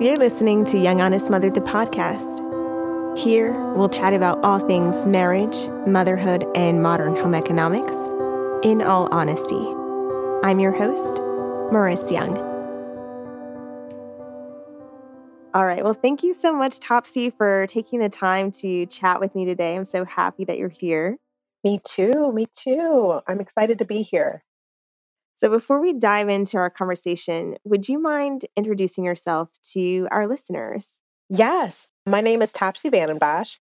You're listening to Young Honest Mother, the podcast. Here, we'll chat about all things marriage, motherhood, and modern home economics in all honesty. I'm your host, Maurice Young. All right. Well, thank you so much, Topsy, for taking the time to chat with me today. I'm so happy that you're here. Me too. Me too. I'm excited to be here. So, before we dive into our conversation, would you mind introducing yourself to our listeners? Yes. My name is Topsy Vandenbosch.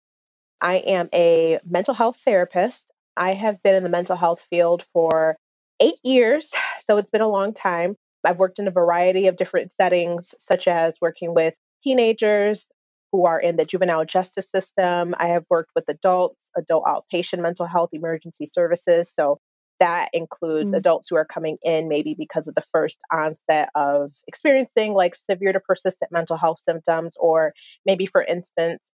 I am a mental health therapist. I have been in the mental health field for eight years, so it's been a long time. I've worked in a variety of different settings, such as working with teenagers who are in the juvenile justice system. I have worked with adults, adult outpatient mental health emergency services. So that includes mm adults who are coming in maybe because of the first onset of experiencing like severe to persistent mental health symptoms, or maybe, for instance,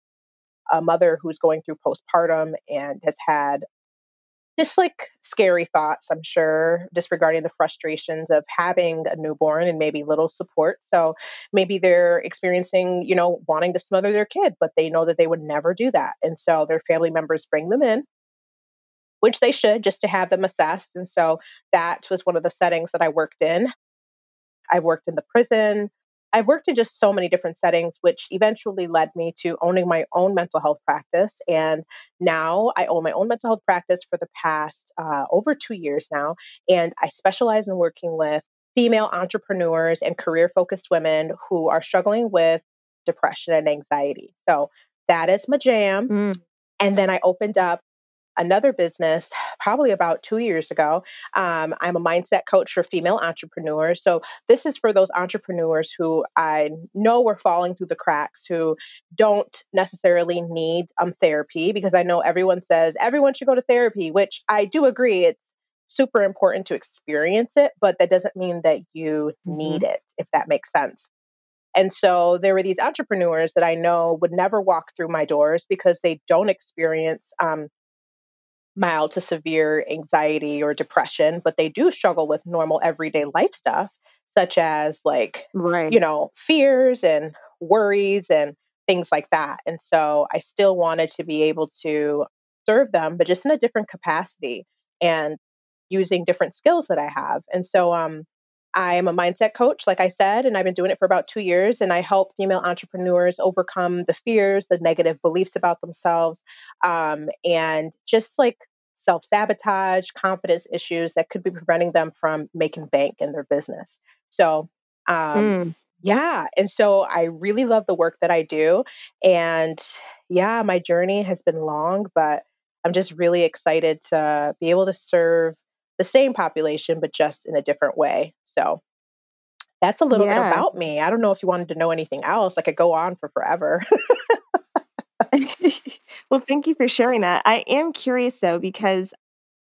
a mother who's going through postpartum and has had just like scary thoughts, I'm sure, disregarding the frustrations of having a newborn and maybe little support. So maybe they're experiencing, you know, wanting to smother their kid, but they know that they would never do that. And so their family members bring them in, which they should just to have them assessed. And so that was one of the settings that I worked in. I worked in the prison. I've worked in just so many different settings, which eventually led me to owning my own mental health practice. And now I own my own mental health practice for the past uh, over two years now. And I specialize in working with female entrepreneurs and career focused women who are struggling with depression and anxiety. So that is my jam. Mm. And then I opened up another business probably about two years ago. Um, I'm a mindset coach for female entrepreneurs. So, this is for those entrepreneurs who I know are falling through the cracks, who don't necessarily need um, therapy, because I know everyone says everyone should go to therapy, which I do agree. It's super important to experience it, but that doesn't mean that you mm-hmm. need it, if that makes sense. And so there were these entrepreneurs that I know would never walk through my doors because they don't experience um, mild to severe anxiety or depression, but they do struggle with normal everyday life stuff, such as like, right. you know, fears and worries and things like that. And so I still wanted to be able to serve them, but just in a different capacity and using different skills that I have. And so, um, I'm a mindset coach, like I said, and I've been doing it for about two years. And I help female entrepreneurs overcome the fears, the negative beliefs about themselves, um, and just like self sabotage, confidence issues that could be preventing them from making bank in their business. So, um, mm. yeah. And so I really love the work that I do. And yeah, my journey has been long, but I'm just really excited to be able to serve the same population, but just in a different way. So that's a little yeah. bit about me. I don't know if you wanted to know anything else. I could go on for forever. well, thank you for sharing that. I am curious though, because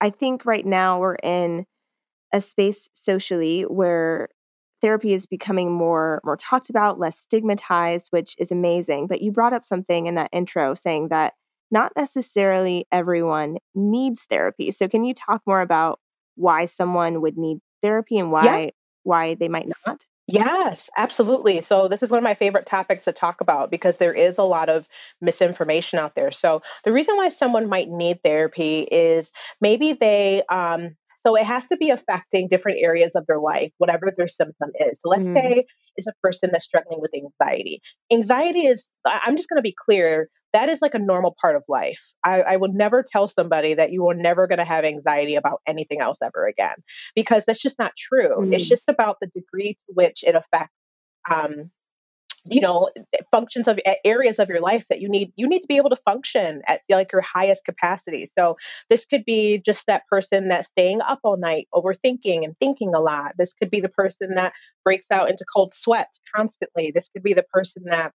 I think right now we're in a space socially where therapy is becoming more more talked about, less stigmatized, which is amazing. But you brought up something in that intro saying that not necessarily everyone needs therapy. So can you talk more about why someone would need therapy and why yeah. why they might not? Yes, absolutely. So, this is one of my favorite topics to talk about because there is a lot of misinformation out there. So, the reason why someone might need therapy is maybe they, um, so it has to be affecting different areas of their life, whatever their symptom is. So, let's mm-hmm. say it's a person that's struggling with anxiety. Anxiety is, I'm just going to be clear, that is like a normal part of life. I, I would never tell somebody that you are never going to have anxiety about anything else ever again, because that's just not true. Mm. It's just about the degree to which it affects, um, you know, functions of areas of your life that you need. You need to be able to function at like your highest capacity. So this could be just that person that's staying up all night, overthinking and thinking a lot. This could be the person that breaks out into cold sweats constantly. This could be the person that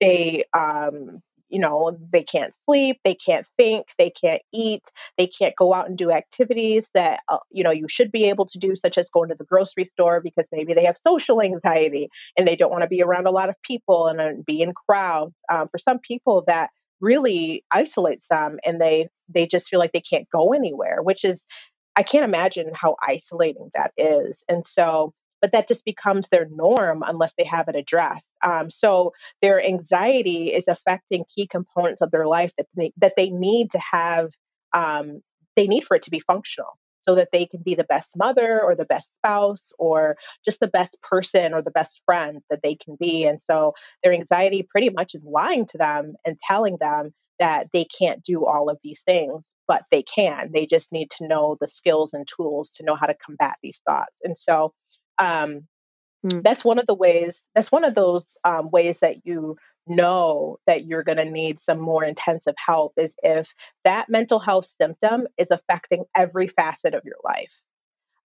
they um, you know, they can't sleep, they can't think, they can't eat, they can't go out and do activities that, uh, you know, you should be able to do, such as going to the grocery store because maybe they have social anxiety and they don't want to be around a lot of people and uh, be in crowds. Um, for some people, that really isolates them and they they just feel like they can't go anywhere which is i can't imagine how isolating that is and so but that just becomes their norm unless they have it addressed. Um, so their anxiety is affecting key components of their life that they, that they need to have, um, they need for it to be functional so that they can be the best mother or the best spouse or just the best person or the best friend that they can be. And so their anxiety pretty much is lying to them and telling them that they can't do all of these things, but they can. They just need to know the skills and tools to know how to combat these thoughts. And so um, mm. that's one of the ways, that's one of those um, ways that you know that you're going to need some more intensive help is if that mental health symptom is affecting every facet of your life.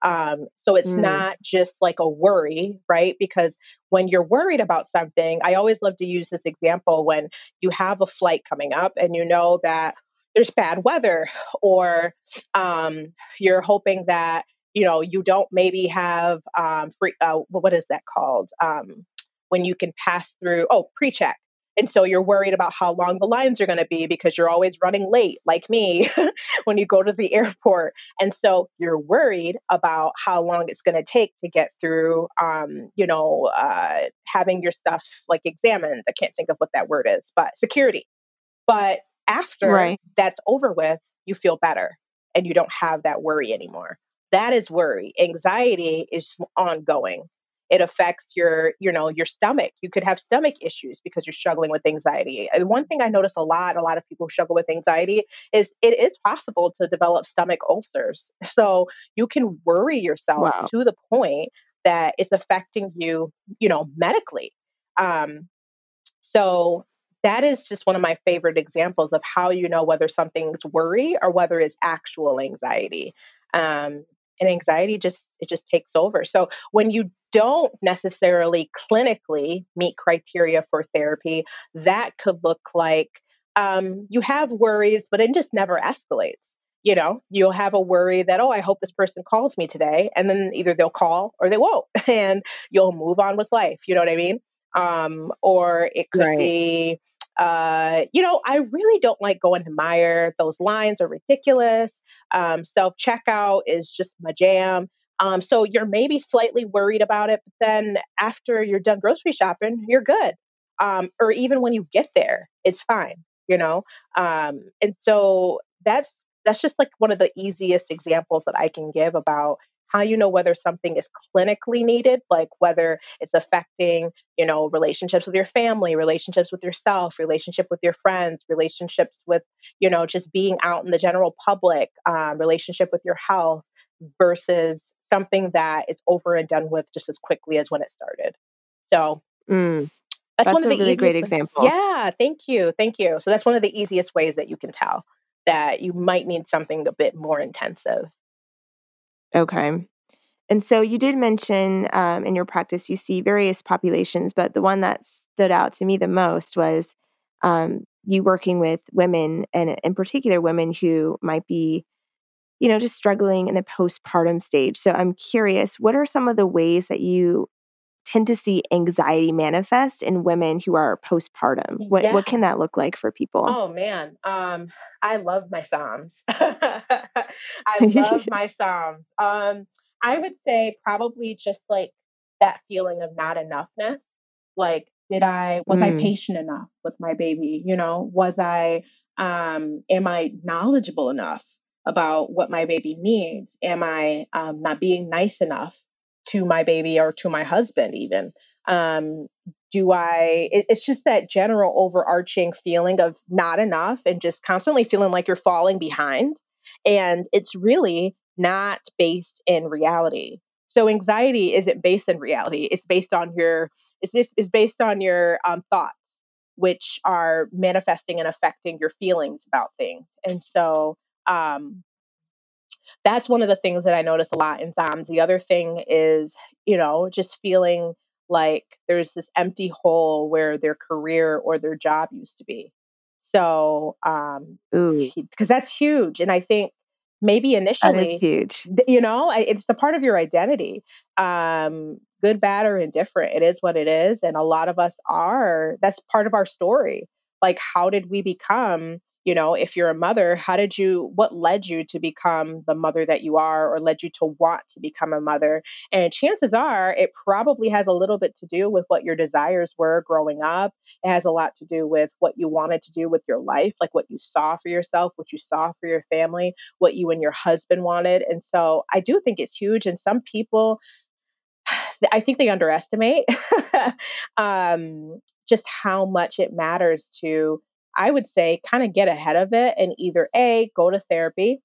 Um, so it's mm. not just like a worry, right? Because when you're worried about something, I always love to use this example when you have a flight coming up and you know that there's bad weather, or um, you're hoping that you know you don't maybe have um, free. Uh, what is that called? Um, when you can pass through. Oh, pre-check. And so you're worried about how long the lines are going to be because you're always running late, like me, when you go to the airport. And so you're worried about how long it's going to take to get through, um, you know, uh, having your stuff like examined. I can't think of what that word is, but security. But after right. that's over with, you feel better and you don't have that worry anymore. That is worry. Anxiety is ongoing. It affects your you know your stomach. You could have stomach issues because you're struggling with anxiety. And one thing i notice a lot a lot of people who struggle with anxiety is it is possible to develop stomach ulcers. So you can worry yourself wow. to the point that it's affecting you you know medically. Um so that is just one of my favorite examples of how you know whether something's worry or whether it's actual anxiety. Um, and anxiety just it just takes over. So when you don't necessarily clinically meet criteria for therapy that could look like um, you have worries but it just never escalates. You know you'll have a worry that oh i hope this person calls me today and then either they'll call or they won't and you'll move on with life you know what i mean? Um, or it could right. be uh, you know, I really don't like going to Meijer. Those lines are ridiculous. Um, Self checkout is just my jam. Um, so you're maybe slightly worried about it, but then after you're done grocery shopping, you're good. Um, or even when you get there, it's fine, you know? Um, and so that's that's just like one of the easiest examples that I can give about how you know whether something is clinically needed like whether it's affecting you know relationships with your family relationships with yourself relationship with your friends relationships with you know just being out in the general public um, relationship with your health versus something that is over and done with just as quickly as when it started. So mm, that's, that's, one of the really great example. Yeah thank you thank you. So that's one of the easiest ways that you can tell that you might need something a bit more intensive Okay. And so you did mention um, in your practice you see various populations, but the one that stood out to me the most was um, you working with women, and in particular women who might be, you know, just struggling in the postpartum stage. So I'm curious, what are some of the ways that you tend to see anxiety manifest in women who are postpartum? What yeah. what can that look like for people? Oh man, um, I love my SAHMs. I love my SAHMs. Um, I would say probably just like that feeling of not enoughness. Like, did I was mm. I patient enough with my baby? You know, was I um, am I knowledgeable enough about what my baby needs? Am I um, not being nice enough to my baby or to my husband even um, do i it, it's just that general overarching feeling of not enough and just constantly feeling like you're falling behind and it's really not based in reality. So anxiety isn't based in reality it's based on your it's, it's based on your um, thoughts which are manifesting and affecting your feelings about things and so um, that's one of the things that I notice a lot in SAHMs. The other thing is, you know, just feeling like there's this empty hole where their career or their job used to be. So, um, because that's huge. And I think maybe initially, huge. You know, it's the part of your identity. Um, good, bad, or indifferent. It is what it is, and a lot of us are. That's part of our story. Like, how did we become? You know if you're a mother how did you what led you to become the mother that you are or led you to want to become a mother? And chances are it probably has a little bit to do with what your desires were growing up. It has a lot to do with what you wanted to do with your life like what you saw for yourself what you saw for your family what you and your husband wanted. And so i do think it's huge and some people I think they underestimate um, just how much it matters to I would say kind of get ahead of it and either A, go to therapy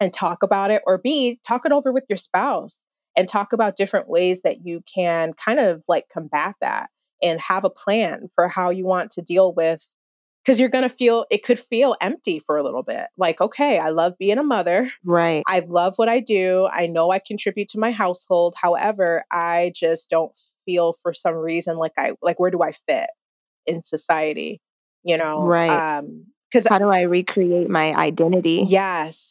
and talk about it, or B, talk it over with your spouse and talk about different ways that you can kind of like combat that and have a plan for how you want to deal with because you're going to feel it could feel empty for a little bit like okay i love being a mother. Right. I love what i do. I know i contribute to my household. However i just don't feel for some reason like i like where do i fit in society you know right. um because how do i recreate my identity? Yes.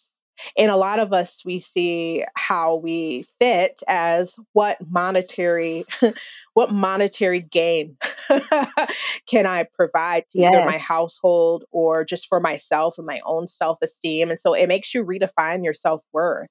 And a lot of us we see how we fit as what monetary what monetary gain can i provide to yes. either my household or just for myself and my own self-esteem. And so it makes you redefine your self-worth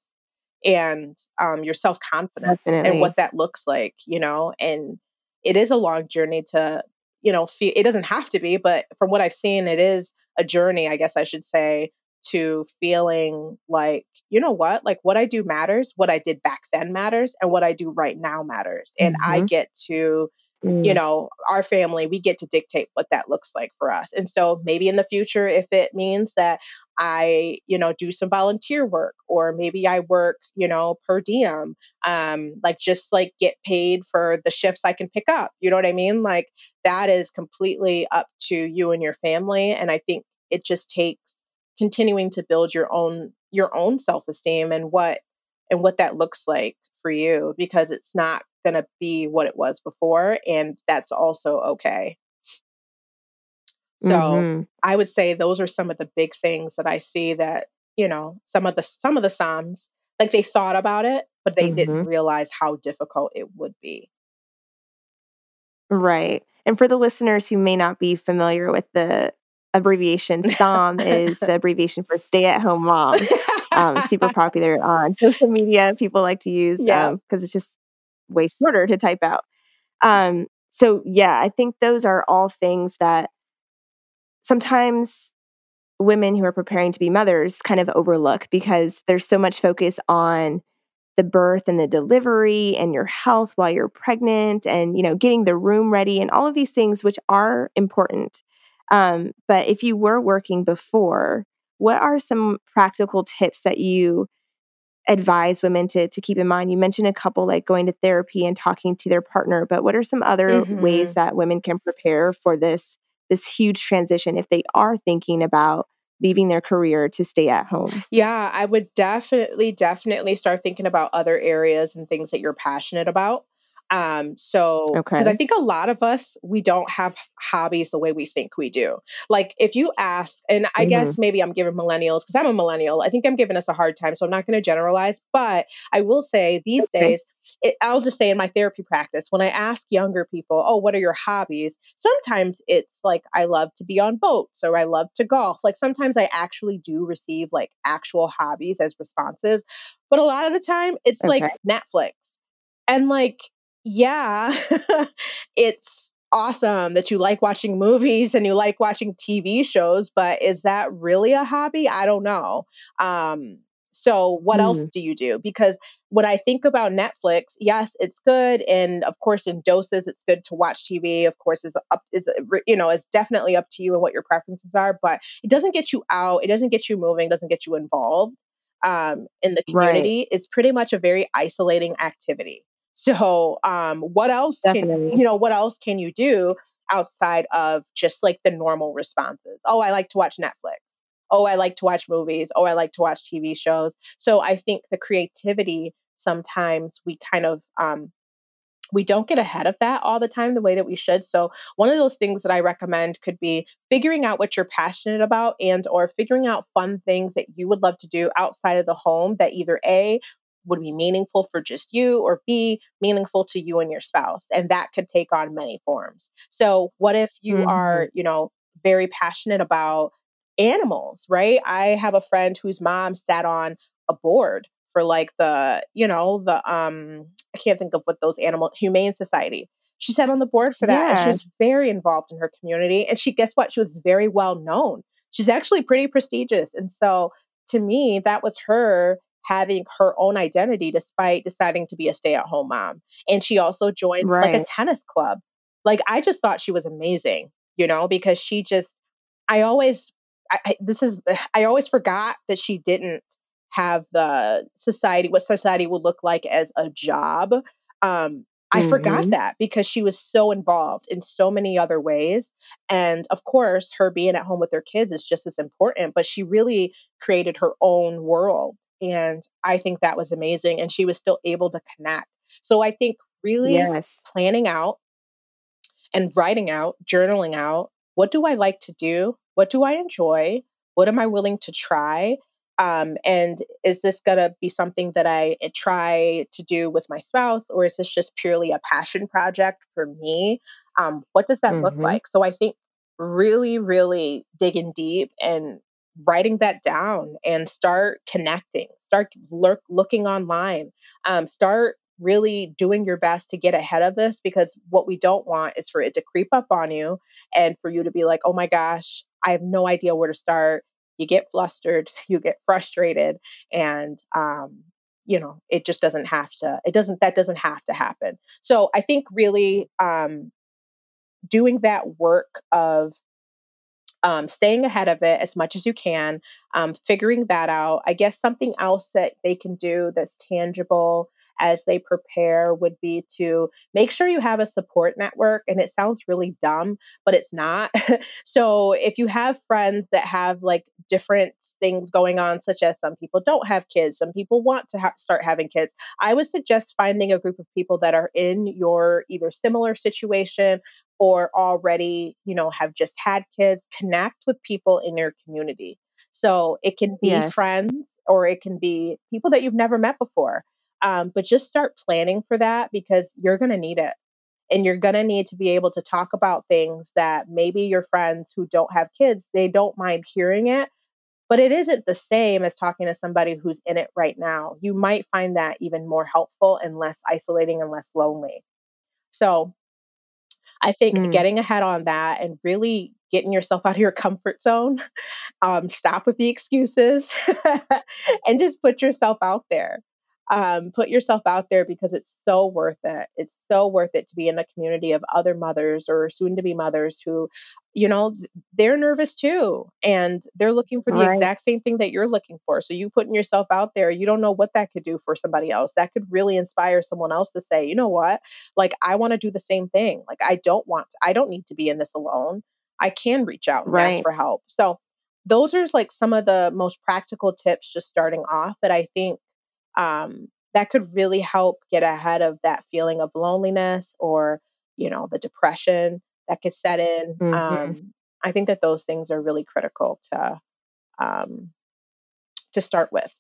and um, your self-confidence Definitely. and what that looks like you know? And it is a long journey to you know, feel, it doesn't have to be, but from what I've seen, it is a journey, I guess I should say, to feeling like, you know what, like what I do matters, what I did back then matters, and what I do right now matters. And mm-hmm. I get to Mm. you know, our family, we get to dictate what that looks like for us. And so maybe in the future, if it means that I, you know, do some volunteer work or maybe I work, you know, per diem, um, like just like get paid for the shifts I can pick up. You know what I mean? Like that is completely up to you and your family. And I think it just takes continuing to build your own your own self-esteem and what and what that looks like for you because it's not going to be what it was before and that's also okay so mm-hmm. i would say those are some of the big things that i see that you know some of the some of the SAHMs like they thought about it but they mm-hmm. didn't realize how difficult it would be right and for the listeners who may not be familiar with the abbreviation SAHM is the abbreviation for stay at home mom um, super popular on social media people like to use because yeah. um, it's just way shorter to type out. Um, so yeah, I think those are all things that sometimes women who are preparing to be mothers kind of overlook because there's so much focus on the birth and the delivery and your health while you're pregnant and you know getting the room ready and all of these things which are important um, but if you were working before what are some practical tips that you advise women to to keep in mind? You mentioned a couple like going to therapy and talking to their partner, but what are some other mm-hmm. ways that women can prepare for this this huge transition if they are thinking about leaving their career to stay at home? Yeah, I would definitely definitely start thinking about other areas and things that you're passionate about. Um, so because okay. I think a lot of us we don't have hobbies the way we think we do. Like if you ask, and I mm-hmm. guess maybe I'm giving millennials because I'm a millennial. I think I'm giving us a hard time, so I'm not going to generalize. But I will say these okay. days, it, I'll just say in my therapy practice, when I ask younger people, "Oh, what are your hobbies?" Sometimes it's like I love to be on boats or I love to golf. Like sometimes I actually do receive like actual hobbies as responses, but a lot of the time it's okay. like Netflix. And like yeah, it's awesome that you like watching movies and you like watching TV shows, but is that really a hobby? I don't know. Um, so what mm. else do you do? Because when I think about Netflix, yes, it's good, and of course, in doses, it's good to watch TV. Of course, is up is you know is definitely up to you and what your preferences are, but it doesn't get you out. It doesn't get you moving. Doesn't get you involved um, in the community. Right. It's pretty much a very isolating activity. So, um, what else Definitely. can you know? What else can you do outside of just like the normal responses? Oh, I like to watch Netflix. Oh, I like to watch movies. Oh, I like to watch TV shows. So, I think the creativity sometimes we kind of um, we don't get ahead of that all the time the way that we should so one of those things that i recommend could be figuring out what you're passionate about and or figuring out fun things that you would love to do outside of the home that either a would be meaningful for just you or be meaningful to you and your spouse and that could take on many forms so what if you mm-hmm. are you know very passionate about animals, right? I have a friend whose mom sat on a board for like the, you know, the um I can't think of what those animal humane society. She sat on the board for that yeah. and she was very involved in her community. And she guess what? She was very well known. She's actually pretty prestigious. And so to me, that was her having her own identity despite deciding to be a stay-at-home mom. And she also joined right. like a tennis club. Like I just thought she was amazing, you know, because she just I always I, I, this is I always forgot that she didn't have the society what society would look like as a job. Um, I mm-hmm. forgot that because she was so involved in so many other ways. And of course, her being at home with her kids is just as important, but she really created her own world. And I think that was amazing. And she was still able to connect. So I think really yes. planning out and writing out, journaling out what do I like to do? What do I enjoy? What am I willing to try? Um, and is this going to be something that I eh, try to do with my spouse, or is this just purely a passion project for me? Um, what does that mm-hmm. look like? So I think really, really digging deep and writing that down and start connecting, start lurk, looking online, um, start really doing your best to get ahead of this because what we don't want is for it to creep up on you and for you to be like, oh my gosh, I have no idea where to start you get flustered, you get frustrated, and um, you know it just doesn't have to. It doesn't that doesn't have to happen. So I think really um, doing that work of um, staying ahead of it as much as you can, um, figuring that out. I guess something else that they can do that's tangible as they prepare would be to make sure you have a support network. And it sounds really dumb, but it's not. so if you have friends that have like different things going on, such as some people don't have kids, some people want to ha- start having kids, I would suggest finding a group of people that are in your either similar situation or already, you know, have just had kids, connect with people in your community. So it can be yes. friends or it can be people that you've never met before. Um, but just start planning for that because you're going to need it. And you're going to need to be able to talk about things that maybe your friends who don't have kids, they don't mind hearing it, but it isn't the same as talking to somebody who's in it right now. You might find that even more helpful and less isolating and less lonely. So I think mm. getting ahead on that and really getting yourself out of your comfort zone, um, stop with the excuses, and just put yourself out there um, put yourself out there because it's so worth it. It's so worth it to be in a community of other mothers or soon to be mothers who, you know, they're nervous too. And they're looking for the right. exact same thing that you're looking for. So you putting yourself out there, you don't know what that could do for somebody else. That could really inspire someone else to say, you know what? Like, I want to do the same thing. Like, I don't want, to, I don't need to be in this alone. I can reach out and right. ask for help. So, those are like some of the most practical tips just starting off that I think um, that could really help get ahead of that feeling of loneliness or you know the depression that could set in mm-hmm. um, i think that those things are really critical to um, to start with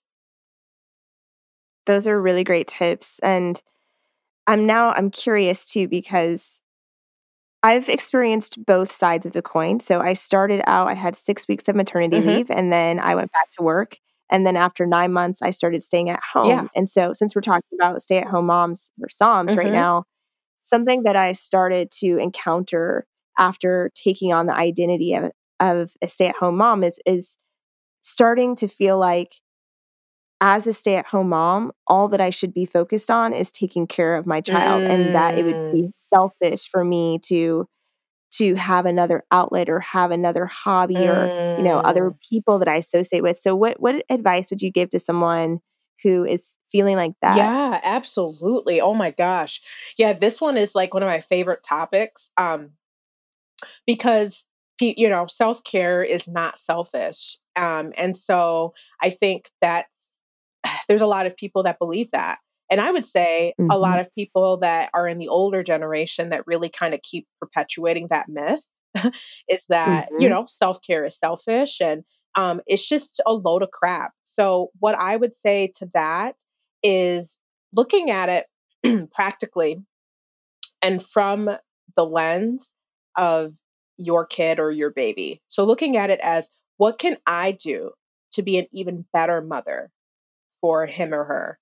those are really great tips and i'm now i'm curious too because i've experienced both sides of the coin so i started out i had six weeks of maternity mm-hmm. leave and then i went back to work and then after nine months, I started staying at home. Yeah. And so, since we're talking about stay at home moms or SAHMs mm-hmm. right now, something that I started to encounter after taking on the identity of, of a stay at home mom is, is starting to feel like as a stay at home mom, all that I should be focused on is taking care of my child, mm. and that it would be mm. selfish for me to to have another outlet or have another hobby mm. or you know other mm. people that I associate with. So what what advice would you give to someone who is feeling like that? Yeah, absolutely. Oh my gosh. Yeah, this one is like one of my favorite topics um because you know, self-care is not selfish. Um and so I think that there's a lot of people that believe that. And I would say mm-hmm. a lot of people that are in the older generation that really kind of keep perpetuating that myth is that, mm-hmm. you know, self care is selfish and um, it's just a load of crap. So, what I would say to that is looking at it practically and from the lens of your kid or your baby. So, looking at it as what can I do to be an even better mother for him or her?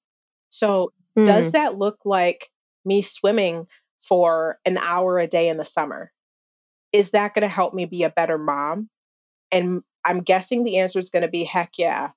So, mm. does that look like me swimming for an hour a day in the summer? Is that going to help me be a better mom? And I'm guessing the answer is going to be heck yeah.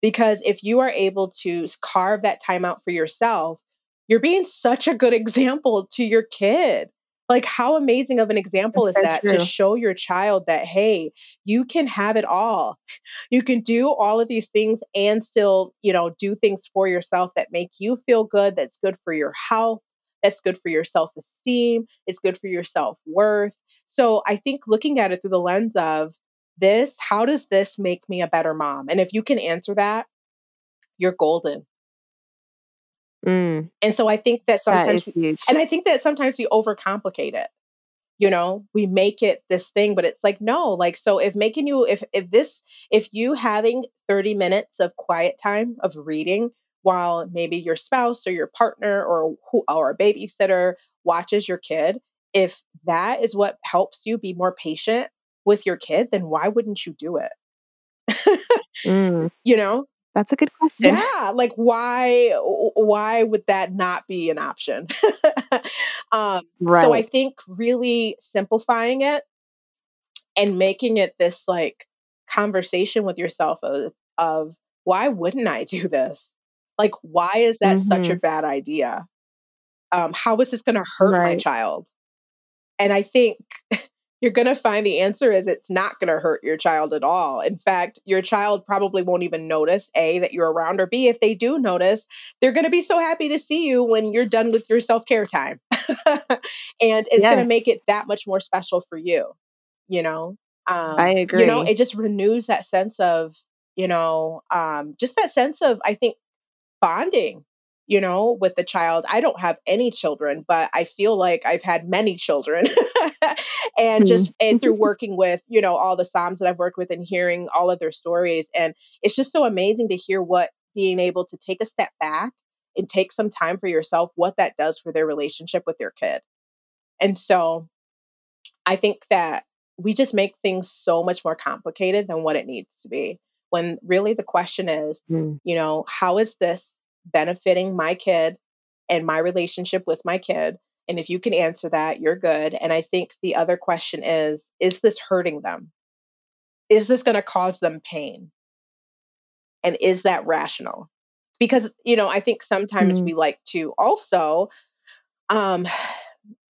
Because if you are able to carve that time out for yourself, you're being such a good example to your kid. Like, how amazing of an example That's is so that true. to show your child that, hey, you can have it all. You can do all of these things and still, you know, do things for yourself that make you feel good, that's good for your health, that's good for your self esteem, it's good for your self worth. So I think looking at it through the lens of this, how does this make me a better mom? And if you can answer that, you're golden. Mm. And so I think that sometimes, that we, and I think that sometimes we overcomplicate it. You know, we make it this thing, but it's like, no, like, so if making you, if, if this, if you having 30 minutes of quiet time of reading while maybe your spouse or your partner or who, or a babysitter watches your kid, if that is what helps you be more patient with your kid, then why wouldn't you do it? mm. You know, that's a good question. Yeah, like why why would that not be an option? um, right. So I think really simplifying it and making it this like conversation with yourself of, of why wouldn't I do this? Like, why is that mm-hmm. such a mm-hmm. bad idea? Um, how is this going to hurt right. my child? And I think you're going to find the answer is it's not going to hurt your child at all. In fact, your child probably won't even notice A, that you're around, or B, if they do notice, they're going to be so happy to see you when you're done with your self care time. and it's yes. going to make it that much more special for you, you know? Um, I agree. You know, it just renews that sense of, you know, um, just that sense of, I think, bonding you know, with the child. I don't have any children, but I feel like I've had many children. and just mm-hmm. and through working with, you know, all the SAHMs that I've worked with and hearing all of their stories. And it's just so amazing to hear what being able to take a step back and take some time for yourself, what that does for their relationship with their kid. And so I think that we just make things so much more complicated than what it needs to be. When really the question is, mm. you know, how is this benefiting my kid and my relationship with my kid? And if you can answer that, you're good. And I think the other question is is this hurting them? Is this going to cause them pain? And is that rational? Because, you know, I think sometimes mm-hmm. we like to also um,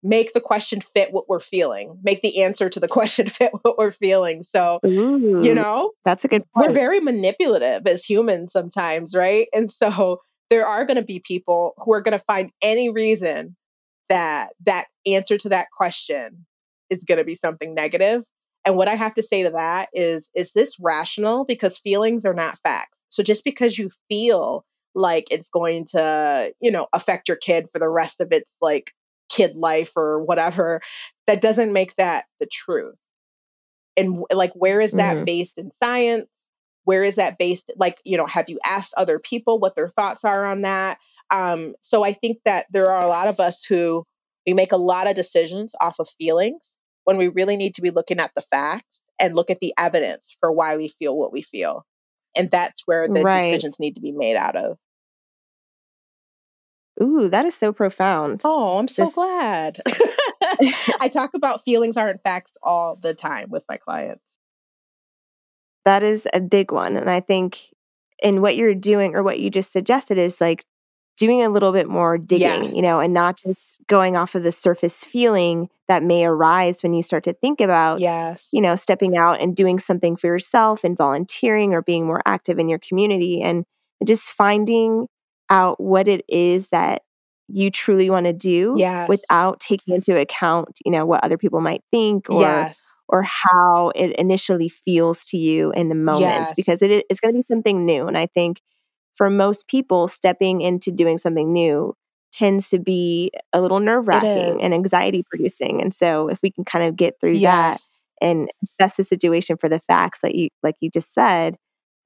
make the question fit what we're feeling, make the answer to the question fit what we're feeling. So, Ooh, you know, that's a good point. We're very manipulative as humans sometimes, right? And so there are going to be people who are going to find any reason that that answer to that question is going to be something negative. And what I have to say to that is is this rational because feelings are not facts. So just because you feel like it's going to, you know, affect your kid for the rest of its like kid life or whatever, that doesn't make that the truth. And like where is that mm-hmm. based in science? Where is that based like you know have you asked other people what their thoughts are on that um, so i think that there are a lot of us who we make a lot of decisions off of feelings when we really need to be looking at the facts and look at the evidence for why we feel what we feel and that's where the right. decisions need to be made out of Ooh, that is so profound. Oh, I'm so Just... glad. I talk about feelings aren't facts all the time with my clients that is a big one. And I think in what you're doing or what you just suggested is like doing a little bit more digging, yeah. you know, and not just going off of the surface feeling that may arise when you start to think about, yes. you know, stepping out and doing something for yourself and volunteering or being more active in your community and just finding out what it is that you truly want to do yes. without taking into account, you know, what other people might think or yes or how it initially feels to you in the moment yes. because it, it's going to be something new. And I think for most people, stepping into doing something new tends to be a little nerve wracking and anxiety producing. And so if we can kind of get through yes. that and assess the situation for the facts like you like you just said,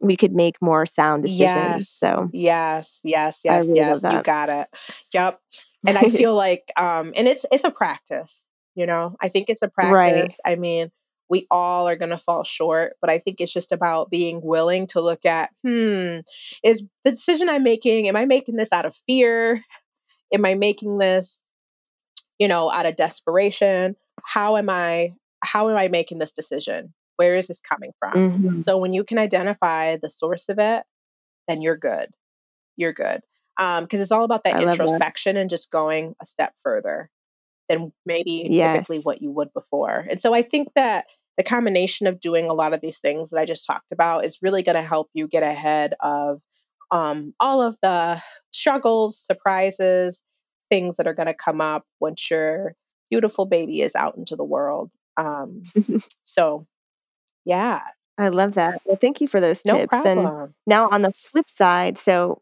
we could make more sound decisions. Yes. So yes, yes, yes, really yes. You got it. Yep. And I feel like um and it's it's a practice you know, I think it's a practice. Right. I mean, We all are going to fall short, but I think it's just about being willing to look at, hmm, is the decision I'm making, am I making this out of fear? Am I making this, you know, out of desperation? How am I how am I making this decision? Where is this coming from? Mm-hmm. So when you can identify the source of it, then you're good. You're good. Because um, it's all about that I introspection that. and just going a step further than maybe yes. typically what you would before. And so I think that the combination of doing a lot of these things that I just talked about is really going to help you get ahead of um, all of the struggles, surprises, things that are going to come up once your beautiful baby is out into the world. Um, so, yeah. I love that. Well, thank you for those no tips. Problem. And now on the flip side, so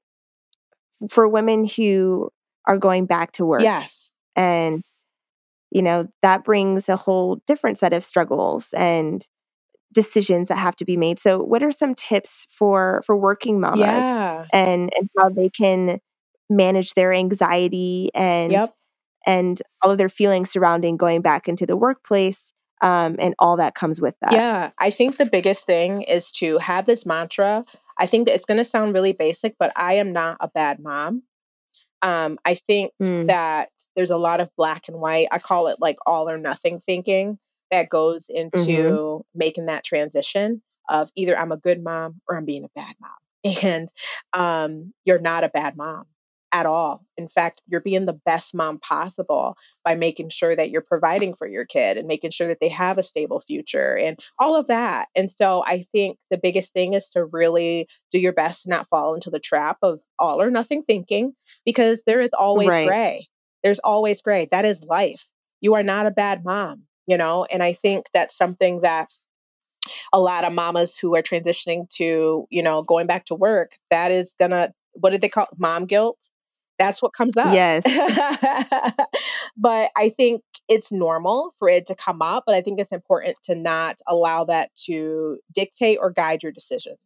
for women who are going back to work. Yes. And you know, that brings a whole different set of struggles and decisions that have to be made. So what are some tips for for working mamas yeah. and and how they can manage their anxiety and yep. and all of their feelings surrounding going back into the workplace um, and all that comes with that. Yeah, I think the biggest thing is to have this mantra. I think that it's going to sound really basic, but I am not a bad mom. Um, I think mm. that there's a lot of black and white. I call it like all or nothing thinking that goes into mm-hmm. making that transition of either I'm a good mom or I'm being a bad mom. And um, you're not a bad mom at all. In fact, you're being the best mom possible by making sure that you're providing for your kid and making sure that they have a stable future and all of that. And so I think the biggest thing is to really do your best to not fall into the trap of all or nothing thinking because there is always right. gray. There's always gray. That is life. You are not a bad mom, you know? And I think that's something that a lot of mamas who are transitioning to, you know, going back to work, that is gonna, what did they call it? Mom guilt? That's what comes up. Yes. but I think it's normal for it to come up, but I think it's important to not allow that to dictate or guide your decisions.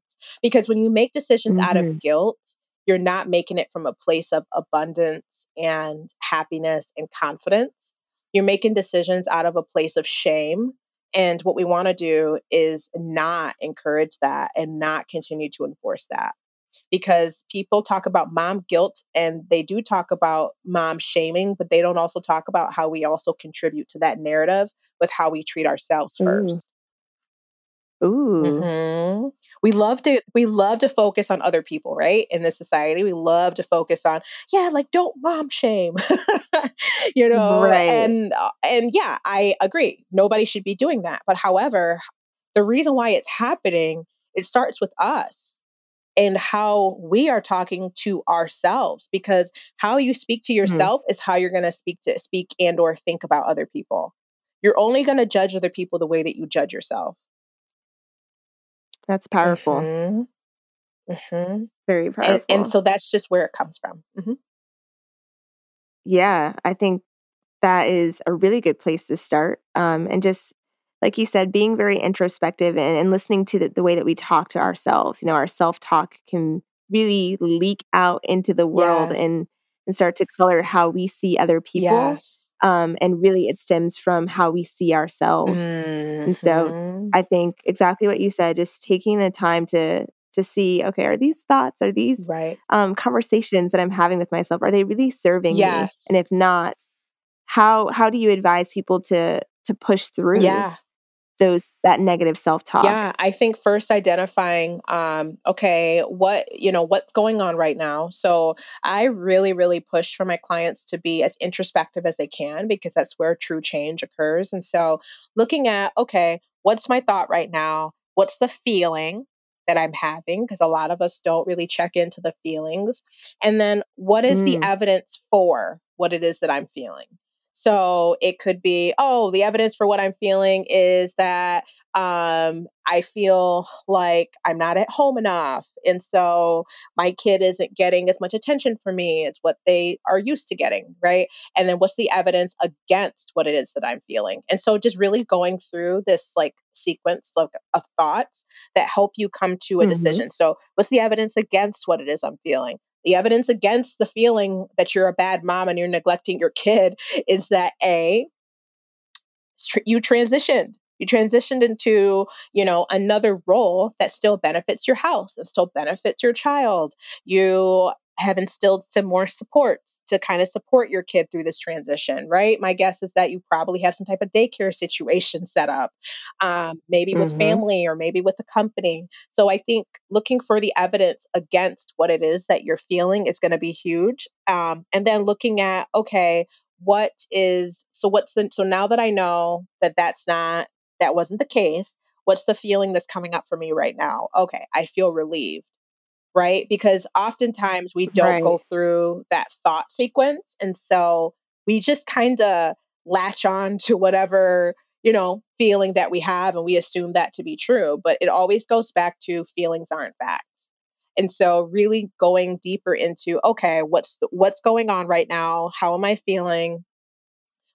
Because when you make decisions mm-hmm. out of mm-hmm. guilt, you're not making it from a place of abundance and happiness and confidence. You're making decisions out of a place of shame. And what we want to do is not encourage that and not continue to enforce that. Because people talk about mom guilt and they do talk about mom shaming, but they don't also talk about how we also contribute to that narrative with how we treat ourselves mm. first. Ooh. Mm-hmm. We love to we love to focus on other people, right? In this society, we love to focus on, yeah, like don't mom shame, you know. Right. And uh, and yeah, I agree. Nobody should be doing that. But however, the reason why it's happening, it starts with us and how we are talking to ourselves because how you speak to mm-hmm. yourself mm-hmm. is how you're going to speak to speak and or think about other people you're only going to judge other people the way that you judge yourself that's powerful. Mm-hmm. Mm-hmm. Very powerful. And, and, so that's just where it comes from. Mm-hmm. Yeah, I think that is a really good place to start. Um, and just like you said, being very introspective and, and listening to the, the, way that we talk to ourselves. You know, our self talk can really leak out into the world yes. and and start to color how we see other people. Yes. Um, and really, it stems from how we see ourselves. Mm-hmm. And so, mm-hmm. I think exactly what you said, just taking the time to to see, okay, are these thoughts, are these right. um, conversations that I'm having with myself, are they really serving yes. me? And if not, how how do you advise people to to push through? Yeah those that negative self-talk. Yeah i think first identifying um okay what you know what's going on right now. So i really really push for my clients to be as introspective as they can because that's where true change occurs. And so looking at okay what's my thought right now? What's the feeling that i'm having? Because a lot of us don't really check into the feelings. And then what is mm. the evidence for what it is that i'm feeling so it could be, oh, the evidence for what I'm feeling is that um, I feel like I'm not at home enough. And so my kid isn't getting as much attention from me as what they are used to getting. Right. And then what's the evidence against what it is that I'm feeling? And so just really going through this like sequence of, of thoughts that help you come to a mm-hmm. decision. So what's the evidence against what it is I'm feeling? The evidence against the feeling that you're a bad mom and you're neglecting your kid is that A, you transitioned. You transitioned into, you know, another role that still benefits your house and still benefits your child. You have instilled some more supports to kind of support your kid through this transition, right? My guess is that you probably have some type of daycare situation set up, um, maybe with Mm-hmm. family or maybe with a company. So I think looking for the evidence against what it is that you're feeling is going to be huge. Um, and then looking at, okay, what is, so what's the, so now that I know that that's not, that wasn't the case, what's the feeling that's coming up for me right now? Okay, I feel relieved right? Because oftentimes we don't Right. go through that thought sequence. And so we just kind of latch on to whatever, you know, feeling that we have and we assume that to be true. But it always goes back to feelings aren't facts. And so really going deeper into okay, what's the, what's going on right now? How am I feeling?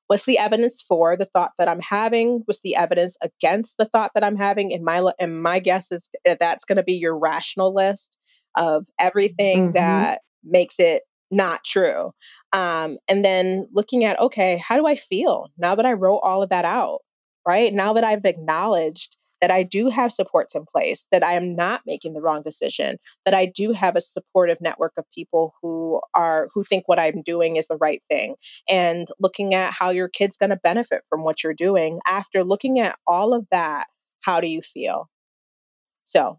What's the evidence for the thought that I'm having? What's the evidence against the thought that I'm having? And my and my guess is that that's going to be your rational list of everything Mm-hmm. that makes it not true. Um, and then looking at, okay, how do I feel now that I wrote all of that out? Right now that I've acknowledged that I do have supports in place, that I am not making the wrong decision, that I do have a supportive network of people who are who think what I'm doing is the right thing, and looking at how your kid's going to benefit from what you're doing. After looking at all of that, how do you feel? So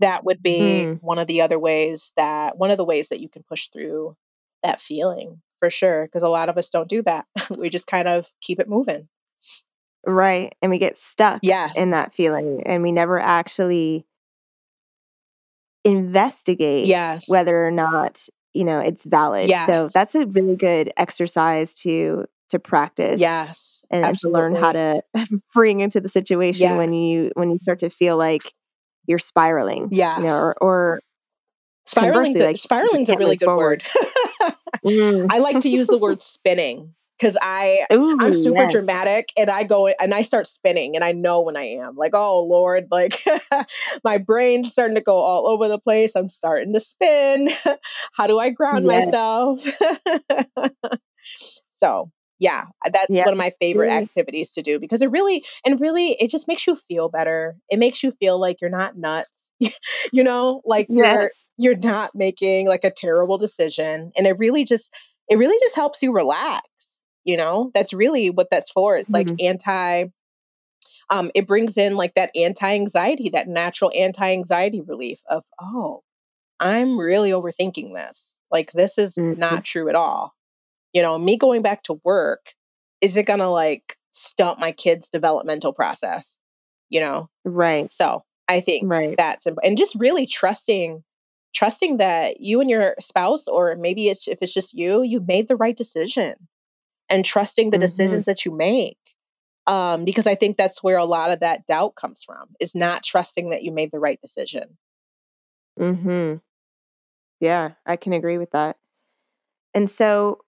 that would be Mm. one of the other ways that one of the ways that you can push through that feeling for sure because a lot of us don't do that we just kind of keep it moving Right. And we get stuck yes in that feeling and we never actually investigate yes whether or not, you know, it's valid. So that's a really good exercise to to practice yes and, and to learn how to bring into the situation when you when you start to feel like you're spiraling. Yeah. You know, or, or spiraling's a, like, spiraling's a really good forward. word Mm. i like to use the word spinning because i Ooh, I'm super yes. dramatic and I go and I start spinning and I know when I am like, oh Lord, like my brain's starting to go all over the place. I'm starting to spin. How do I ground Yes. myself? so yeah, that's Yeah, one of my favorite really. activities to do because it really and really it just makes you feel better. It makes you feel like you're not nuts. you know, like you're you're not making like a terrible decision and it really just it really just helps you relax you know that's really what that's for it's like Mhm. anti um it brings in like that anti-anxiety that natural anti-anxiety relief of oh i'm really overthinking this like this is Mhm. not true at all you know me going back to work is it gonna like stunt my kids developmental process you know Right. so i think Right. that's and just really trusting trusting that you and your spouse or maybe it's if it's just you you made the right decision and trusting the Mhm. decisions that you make um, because i think that's where a lot of that doubt comes from is not trusting that you made the right decision Mhm. Yeah, I can agree with that. And so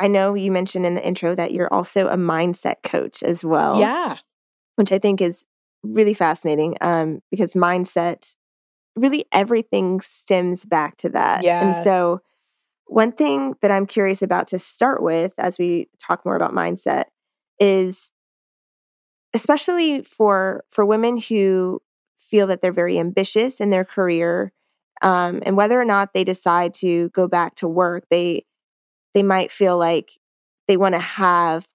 I know you mentioned in the intro that you're also a mindset coach as well, yeah which I think is really fascinating um, because mindset, really everything stems back to that. Yeah. And so, one thing that I'm curious about to start with as we talk more about mindset is especially for for women who feel that they're very ambitious in their career um, and whether or not they decide to go back to work they they might feel like they want to have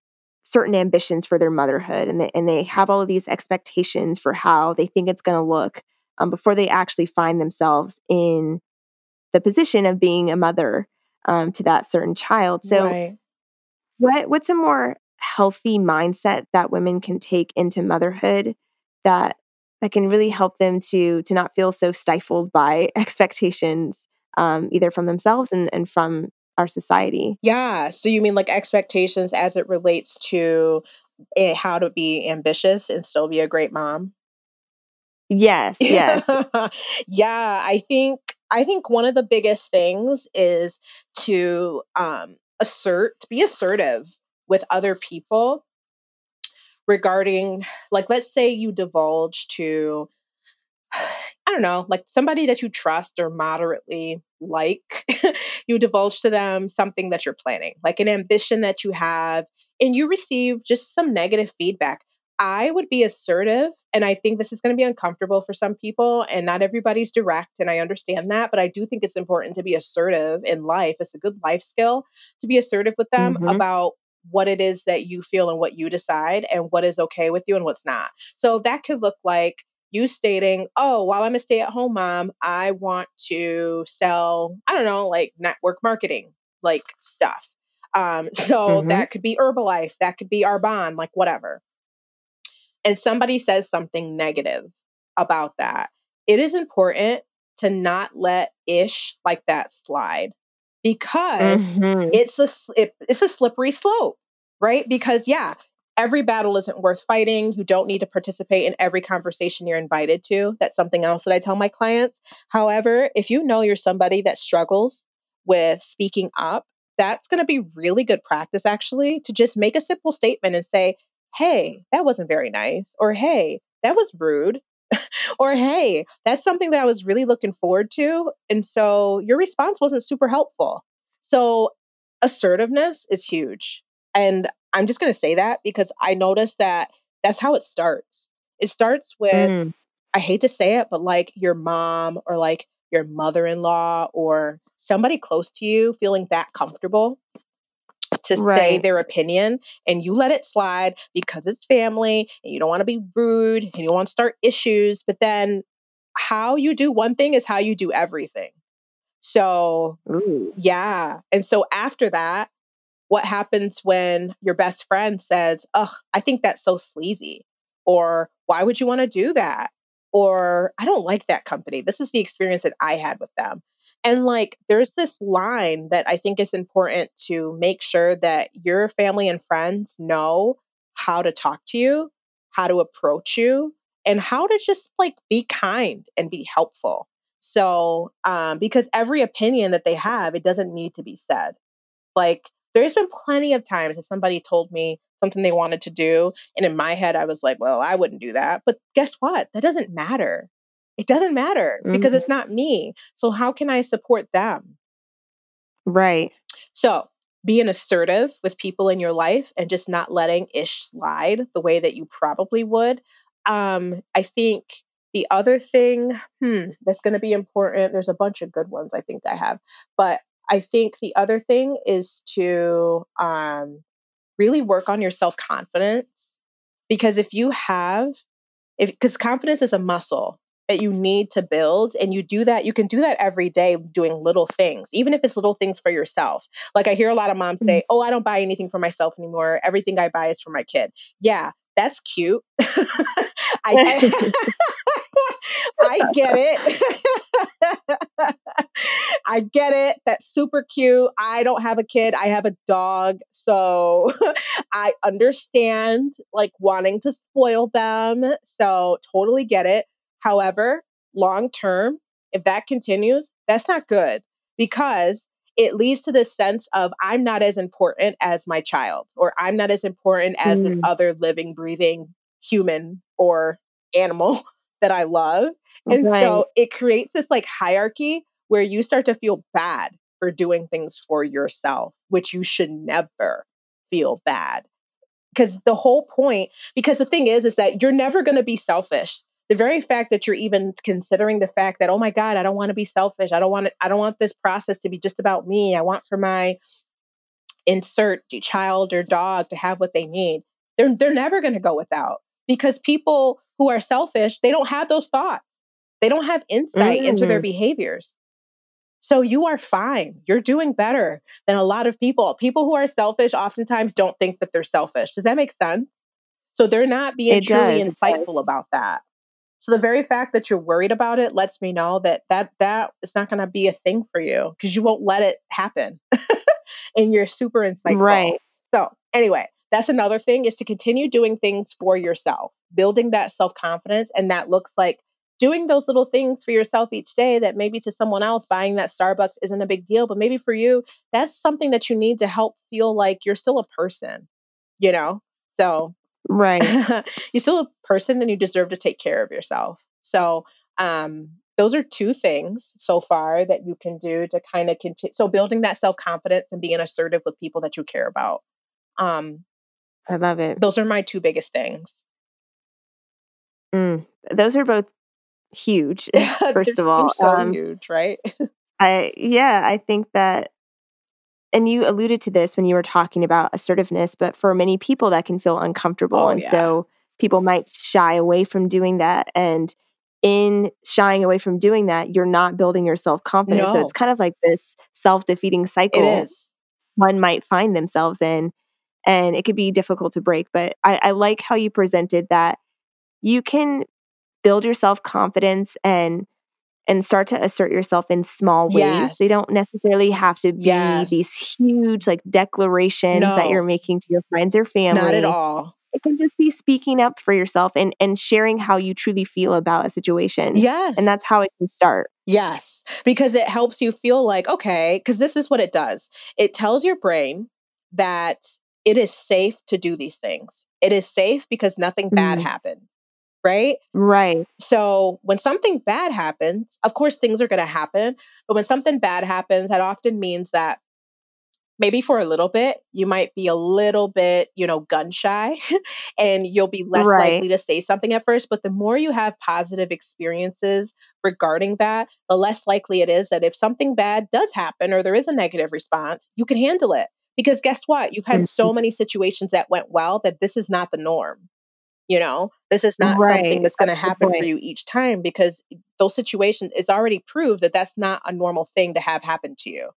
certain ambitions for their motherhood and they, and they have all of these expectations for how they think it's going to look um, before they actually find themselves in the position of being a mother um, to that certain child. So right. what what's a more healthy mindset that women can take into motherhood that that can really help them to to not feel so stifled by expectations um, either from themselves and, and from our society. Yeah so you mean like expectations as it relates to eh, how to be ambitious and still be a great mom? Yes yes. Yeah, I think I think one of the biggest things is to um assert to be assertive with other people regarding like let's say you divulge to I don't know, like somebody that you trust or moderately like, you divulge to them something that you're planning, like an ambition that you have, and you receive just some negative feedback. I would be assertive. And I think this is going to be uncomfortable for some people, and not everybody's direct. And I understand that. But I do think it's important to be assertive in life. It's a good life skill to be assertive with them mm-hmm. about what it is that you feel and what you decide and what is okay with you and what's not. So that could look like you stating, oh, while I'm a stay at home mom, I want to sell, I don't know, like network marketing, like stuff. Um, so mm-hmm. that could be Herbalife, that could be Arbonne, like whatever. And somebody says something negative about that. It is important to not let ish like that slide because mm-hmm. it's a it, it's a slippery slope, right? Because yeah, every battle isn't worth fighting. You don't need to participate in every conversation you're invited to. That's something else that I tell my clients. However, if you know you're somebody that struggles with speaking up, that's going to be really good practice actually to just make a simple statement and say, "Hey, that wasn't very nice," or "Hey, that was rude." or hey, that's something that I was really looking forward to. And so your response wasn't super helpful. So assertiveness is huge. And I'm just going to say that because I noticed that that's how it starts. It starts with, mm. I hate to say it, but like your mom or like your mother in law or somebody close to you feeling that comfortable to right. say their opinion and you let it slide because it's family and you don't want to be rude and you don't want to start issues. But then how you do one thing is how you do everything. So, Ooh. yeah. And so after that, what happens when your best friend says, Oh, I think that's so sleazy? Or why would you want to do that? Or I don't like that company. This is the experience that I had with them. And like, there's this line that I think is important to make sure that your family and friends know how to talk to you, how to approach you, and how to just like be kind and be helpful. So, um, because every opinion that they have, it doesn't need to be said. Like, there's been plenty of times that somebody told me something they wanted to do. And in my head, I was like, well, I wouldn't do that. But guess what? That doesn't matter. It doesn't matter mm-hmm. because it's not me. So how can I support them? Right. So being assertive with people in your life and just not letting ish slide the way that you probably would. Um, I think the other thing, hmm, that's going to be important. There's a bunch of good ones I think I have, but I think the other thing is to um, really work on your self confidence because if you have, if because confidence is a muscle that you need to build and you do that you can do that every day doing little things even if it's little things for yourself like i hear a lot of moms say mm-hmm. oh i don't buy anything for myself anymore everything i buy is for my kid yeah that's cute I, I get it. I get it. That's super cute. I don't have a kid. I have a dog. So I understand like wanting to spoil them. So totally get it. However, long term, if that continues, that's not good because it leads to this sense of I'm not as important as my child, or I'm not as important as mm. an other living, breathing human or animal that I love. And right. so it creates this like hierarchy where you start to feel bad for doing things for yourself, which you should never feel bad. Because the whole point, because the thing is, is that you're never going to be selfish. The very fact that you're even considering the fact that, oh my God, I don't want to be selfish. I don't want it, I don't want this process to be just about me. I want for my insert child or dog to have what they need. They're they're never going to go without because people who are selfish, they don't have those thoughts. They don't have insight mm. into their mm. behaviors. So you are fine. You're doing better than a lot of people. People who are selfish oftentimes don't think that they're selfish. Does that make sense? So they're not being it truly does, insightful about that. So the very fact that you're worried about it lets me know that that that is not going to be a thing for you because you won't let it happen. and you're super insightful. Right. So anyway, that's another thing is to continue doing things for yourself, building that self-confidence and that looks like doing those little things for yourself each day that maybe to someone else buying that Starbucks isn't a big deal, but maybe for you, that's something that you need to help feel like you're still a person, you know? So, right. you're still a person and you deserve to take care of yourself. So, um, those are two things so far that you can do to kind of continue. So, building that self confidence and being assertive with people that you care about. Um, I love it. Those are my two biggest things. Mm, those are both huge, first of all. so Um, huge, right? I yeah, I think that and you alluded to this when you were talking about assertiveness, but for many people that can feel uncomfortable. Oh, And yeah. so people might shy away from doing that. And in shying away from doing that, you're not building your self confidence. So it's kind of like this self defeating cycle is. one might find themselves in. And it could be difficult to break. But I, I like how you presented that you can build your self confidence and and start to assert yourself in small ways. They don't necessarily have to be these huge like declarations that you're making to your friends or family. not at all. It can just be speaking up for yourself and and sharing how you truly feel about a situation. Yes. And that's how it can start. Yes. Because it helps you feel like, okay, because this is what it does. It tells your brain that it is safe to do these things. It is safe because nothing bad Mm, happened, right? right. So when something bad happens, of course things are going to happen, but when something bad happens, that often means that maybe for a little bit you might be a little bit, you know, gun shy and you'll be less Right. likely to say something at first, but the more you have positive experiences regarding that, the less likely it is that if something bad does happen or there is a negative response, you can handle it. Because guess what? You've had Mhm. so many situations that went well that this is not the norm. You know, this is not something that's going to That's a good happen for you each time because those situations, it's already proved that that's not a normal thing to have happen to you.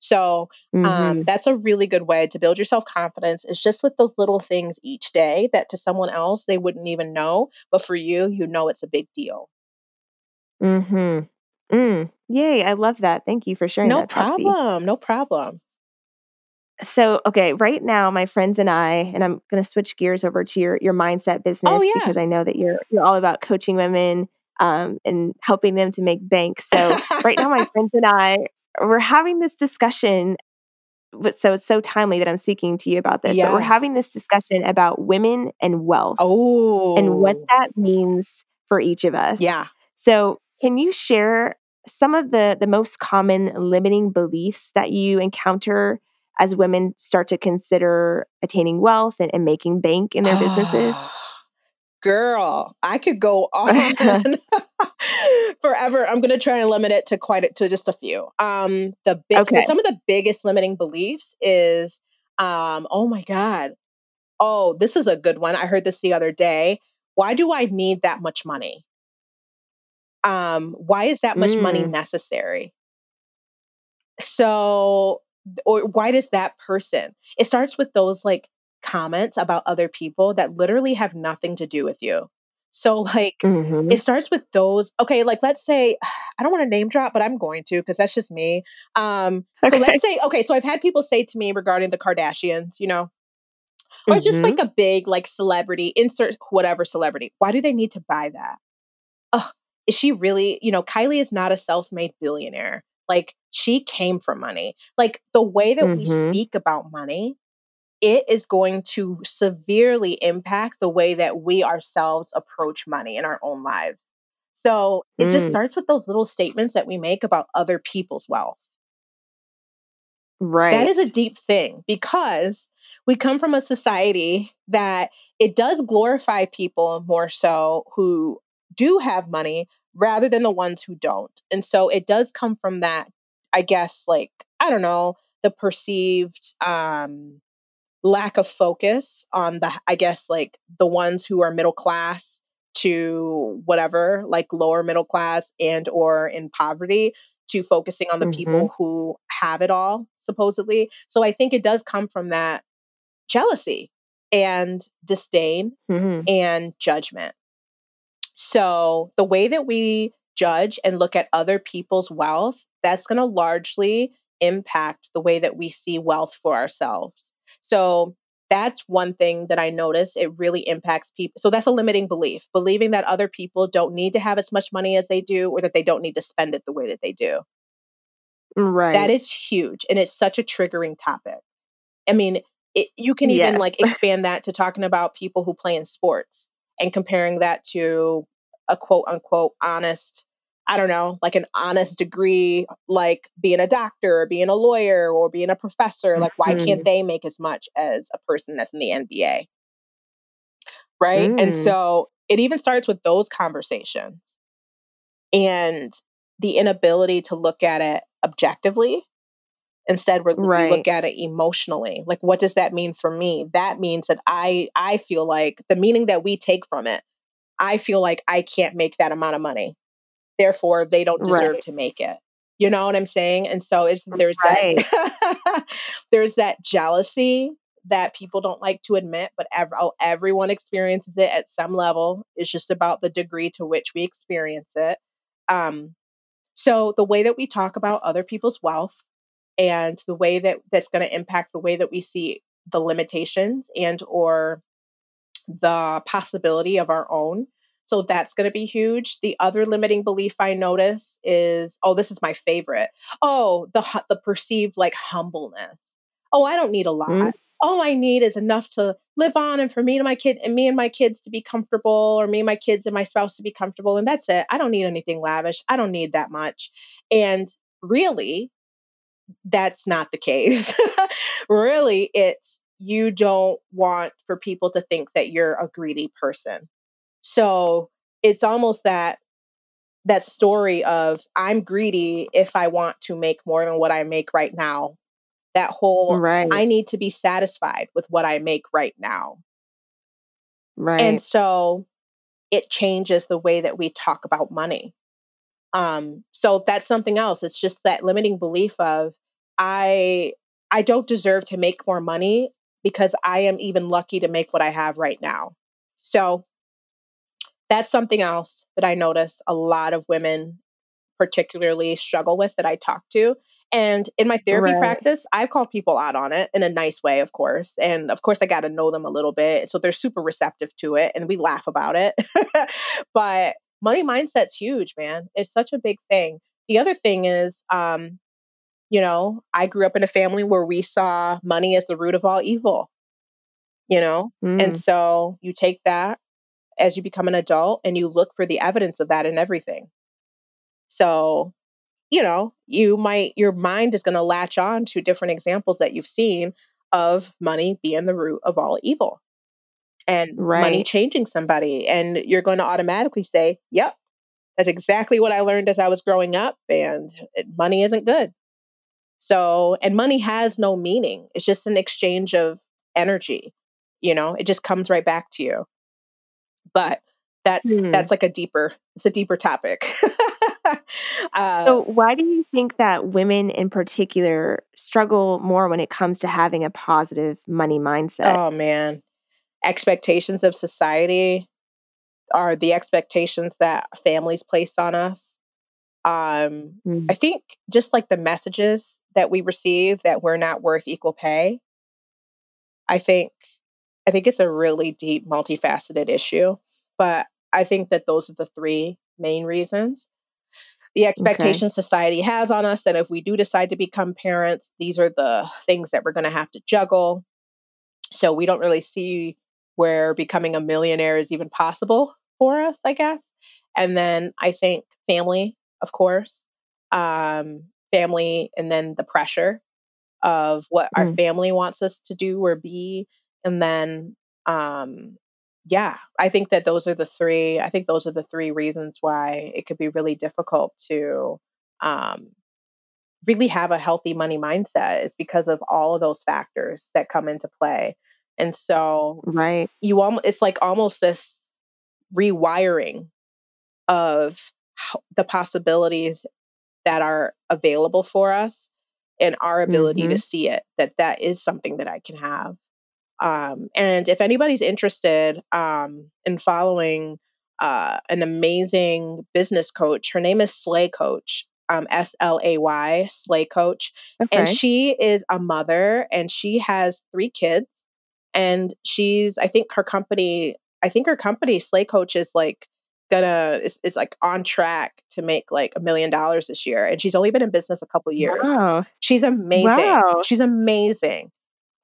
So, um, hmm that's a really good way to build your self confidence. It's just with those little things each day that to someone else they wouldn't even know, but for you, you know it's a big deal. hmm Mm. Yay. I love that. Thank you for sharing No that, Topsie. problem. No problem. So, okay, right now, my friends and I, and I'm going to switch gears over to your your mindset Oh, business yeah. because I know that you're you're all about coaching women um, and helping them to make bank. So, right now, my friends and I we're having this discussion. So it's so timely that I'm speaking to you about this, but we're having this discussion about women and wealth Oh and what Oh, that means for each of us. yeah. So, can you share some of the the most common limiting beliefs that you encounter as women start to consider attaining wealth and, and making bank in their businesses? Girl, I could go on forever. I'm going to try and limit it to quite a, to just a few. Um, the big so some of the biggest limiting beliefs is um, oh my god, oh this is a good one. I heard this the other day. Why do I need that much money? Um, why is that much money Mm, necessary? So, or why does that person? It starts with those like comments about other people that literally have nothing to do with you. So, like, hmm it starts with those. Okay, like let's say I don't want to name drop, but I'm going to because that's just me. Um, so let's say, okay, so I've had people say to me regarding the Kardashians, you know, or just hmm like a big like celebrity, insert whatever celebrity. Why do they need to buy that? Ugh, is she really, you know, Kylie is not a self-made billionaire. Like she came from money. Like the way that we hmm speak about money, it is going to severely impact the way that we ourselves approach money in our own lives. So it just Mm, starts with those little statements that we make about other people's wealth. Right. That is a deep thing because we come from a society that it does glorify people more so who do have money rather than the ones who don't. And so it does come from that, I guess, like, I don't know, the perceived um, lack of focus on the, I guess, like the ones who are middle class to whatever, like lower middle class and or in poverty to focusing on the hmm people who have it all supposedly. So I think it does come from that jealousy and disdain hmm and judgment. So the way that we judge and look at other people's wealth, that's going to largely impact the way that we see wealth for ourselves. So that's one thing that I notice it really impacts people. So that's a limiting belief, believing that other people don't need to have as much money as they do or that they don't need to spend it the way that they do. Mm, right. That is huge and it's such a triggering topic. I mean, it, you can even Yes. like expand that to talking about people who play in sports and comparing that to a quote unquote honest, I don't know, like an honest degree, like being a doctor or being a lawyer or being a professor. Like, why can't hmm they make as much as a person that's in the NBA? Right. And Mm, so it even starts with those conversations and the inability to look at it objectively instead we right. look at it emotionally like what does that mean for me that means that i i feel like the meaning that we take from it i feel like i can't make that amount of money therefore they don't deserve right. to make it you know what i'm saying and so it's there's right. that there's that jealousy that people don't like to admit but ev- oh, everyone experiences it at some level it's just about the degree to which we experience it um so the way that we talk about other people's wealth and the way that that's going to impact the way that we see the limitations and or the possibility of our own so that's going to be huge. The other limiting belief i notice is oh this is my favorite. Oh the the perceived like humbleness. Oh i don't need a lot. Mm-hmm. all i need is enough to live on and for me and my kid and me and my kids to be comfortable or me and my kids and my spouse to be comfortable and that's it. I don't need anything lavish. I don't need that much. And really that's not the case. really, it's you don't want for people to think that you're a greedy person. So it's almost that that story of I'm greedy if I want to make more than what I make right now. That whole right. I need to be satisfied with what I make right now. Right. And so it changes the way that we talk about money. Um, so that's something else. It's just that limiting belief of I I don't deserve to make more money because I am even lucky to make what I have right now. So that's something else that I notice a lot of women particularly struggle with that I talk to. And in my therapy right. practice, I call people out on it in a nice way, of course. And of course, I got to know them a little bit. So they're super receptive to it and we laugh about it. but money mindset's huge, man. It's such a big thing. The other thing is, um, you know, I grew up in a family where we saw money as the root of all evil, you know? Mm. And so you take that as you become an adult and you look for the evidence of that in everything. So, you know, you might, your mind is going to latch on to different examples that you've seen of money being the root of all evil and right. money changing somebody. And you're going to automatically say, yep, that's exactly what I learned as I was growing up. And money isn't good. So, and money has no meaning. It's just an exchange of energy. You know, it just comes right back to you. But that's mm. that's like a deeper it's a deeper topic. uh, so, why do you think that women in particular struggle more when it comes to having a positive money mindset? Oh man, expectations of society are the expectations that families place on us. Um, mm. I think just like the messages that we receive that we're not worth equal pay, I think I think it's a really deep, multifaceted issue. But I think that those are the three main reasons. The expectation okay. society has on us that if we do decide to become parents, these are the things that we're going to have to juggle. So we don't really see where becoming a millionaire is even possible for us, I guess. And then I think family of course, um, family, and then the pressure of what mm. our family wants us to do or be. And then, um, yeah, I think that those are the three, I think those are the three reasons why it could be really difficult to um, really have a healthy money mindset is because of all of those factors that come into play. And so, right, you almost, it's like almost this rewiring of the possibilities that are available for us and our ability mm-hmm. to see it that that is something that i can have um, and if anybody's interested um, in following uh, an amazing business coach her name is slay coach um, s-l-a-y slay coach okay. and she is a mother and she has three kids and she's i think her company i think her company slay coach is like gonna is, is like on track to make like a million dollars this year and she's only been in business a couple years wow. she's amazing wow. she's amazing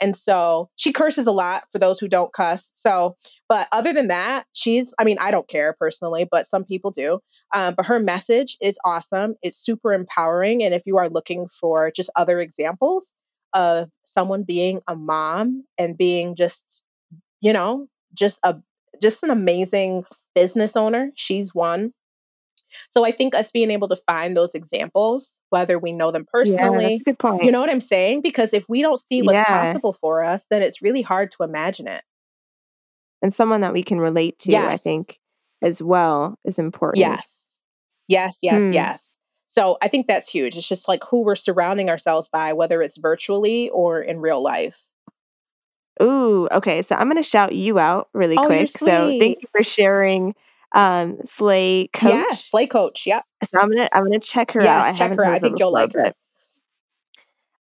and so she curses a lot for those who don't cuss so but other than that she's i mean i don't care personally but some people do um, but her message is awesome it's super empowering and if you are looking for just other examples of someone being a mom and being just you know just a just an amazing business owner. She's one. So I think us being able to find those examples, whether we know them personally, yeah, that's a good point. you know what I'm saying? Because if we don't see what's yeah. possible for us, then it's really hard to imagine it. And someone that we can relate to, yes. I think, as well is important. Yes. Yes, yes, hmm. yes. So I think that's huge. It's just like who we're surrounding ourselves by, whether it's virtually or in real life. Ooh, okay. So I'm going to shout you out really oh, quick. So thank you for sharing um, Slay Coach. Yeah, Slay Coach. Yep. So I'm gonna I'm gonna check her out. I check her out. I think you'll like her.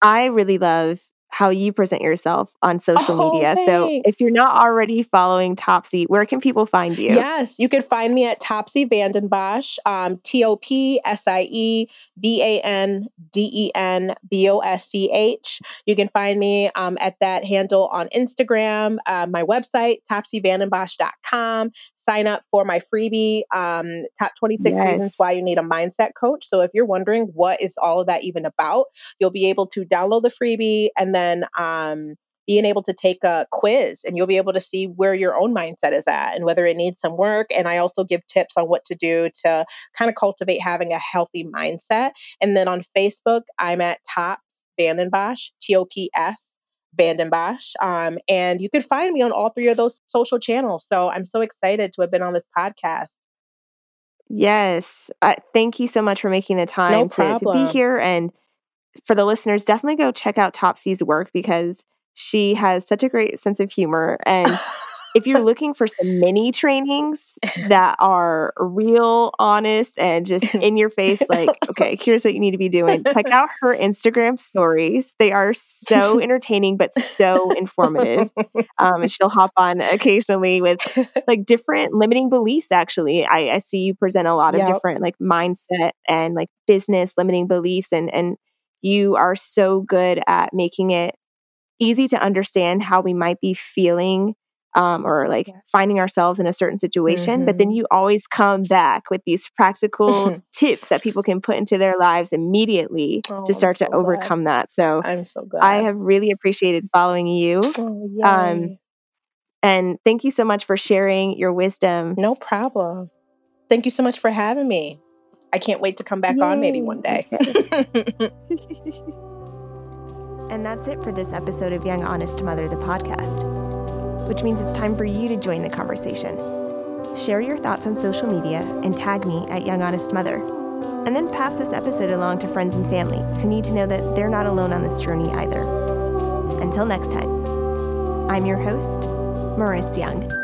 I really love how you present yourself on social oh, media. Thanks. So if you're not already following Topsie, where can people find you? Yes, you can find me at Topsie Vandenbosch, um, T O P S I E B A N D E N B O S C H. You can find me um, at that handle on Instagram, uh, my website, topsievandenbosch.com sign up for my freebie, um, Top 26 yes. Reasons Why You Need a Mindset Coach. So if you're wondering what is all of that even about, you'll be able to download the freebie and then um, being able to take a quiz and you'll be able to see where your own mindset is at and whether it needs some work. And I also give tips on what to do to kind of cultivate having a healthy mindset. And then on Facebook, I'm at Tops Vandenbosch, T O P S Vandenbosch. Um, and you can find me on all three of those social channels. So I'm so excited to have been on this podcast. Yes. Uh, thank you so much for making the time no to, to be here. And for the listeners, definitely go check out Topsie's work because she has such a great sense of humor. And if you're looking for some mini trainings that are real, honest, and just in your face, like, okay, here's what you need to be doing, check out her Instagram stories. They are so entertaining, but so informative. Um, and she'll hop on occasionally with like different limiting beliefs. Actually, I, I see you present a lot of yep. different like mindset and like business limiting beliefs, and and you are so good at making it easy to understand how we might be feeling um, or like yeah. finding ourselves in a certain situation. Mm-hmm. But then mm-hmm. you always come back with these practical tips that people can put into their lives immediately oh, to start so to overcome glad. that. So I'm so glad. I have really appreciated following you. Oh, um, and thank you so much for sharing your wisdom. No problem. Thank you so much for having me. I can't wait to come back Yay. on maybe one day. and that's it for this episode of Young Honest Mother, the podcast which means it's time for you to join the conversation. Share your thoughts on social media and tag me at Young Honest Mother. And then pass this episode along to friends and family who need to know that they're not alone on this journey either. Until next time, I'm your host, Maurice Young.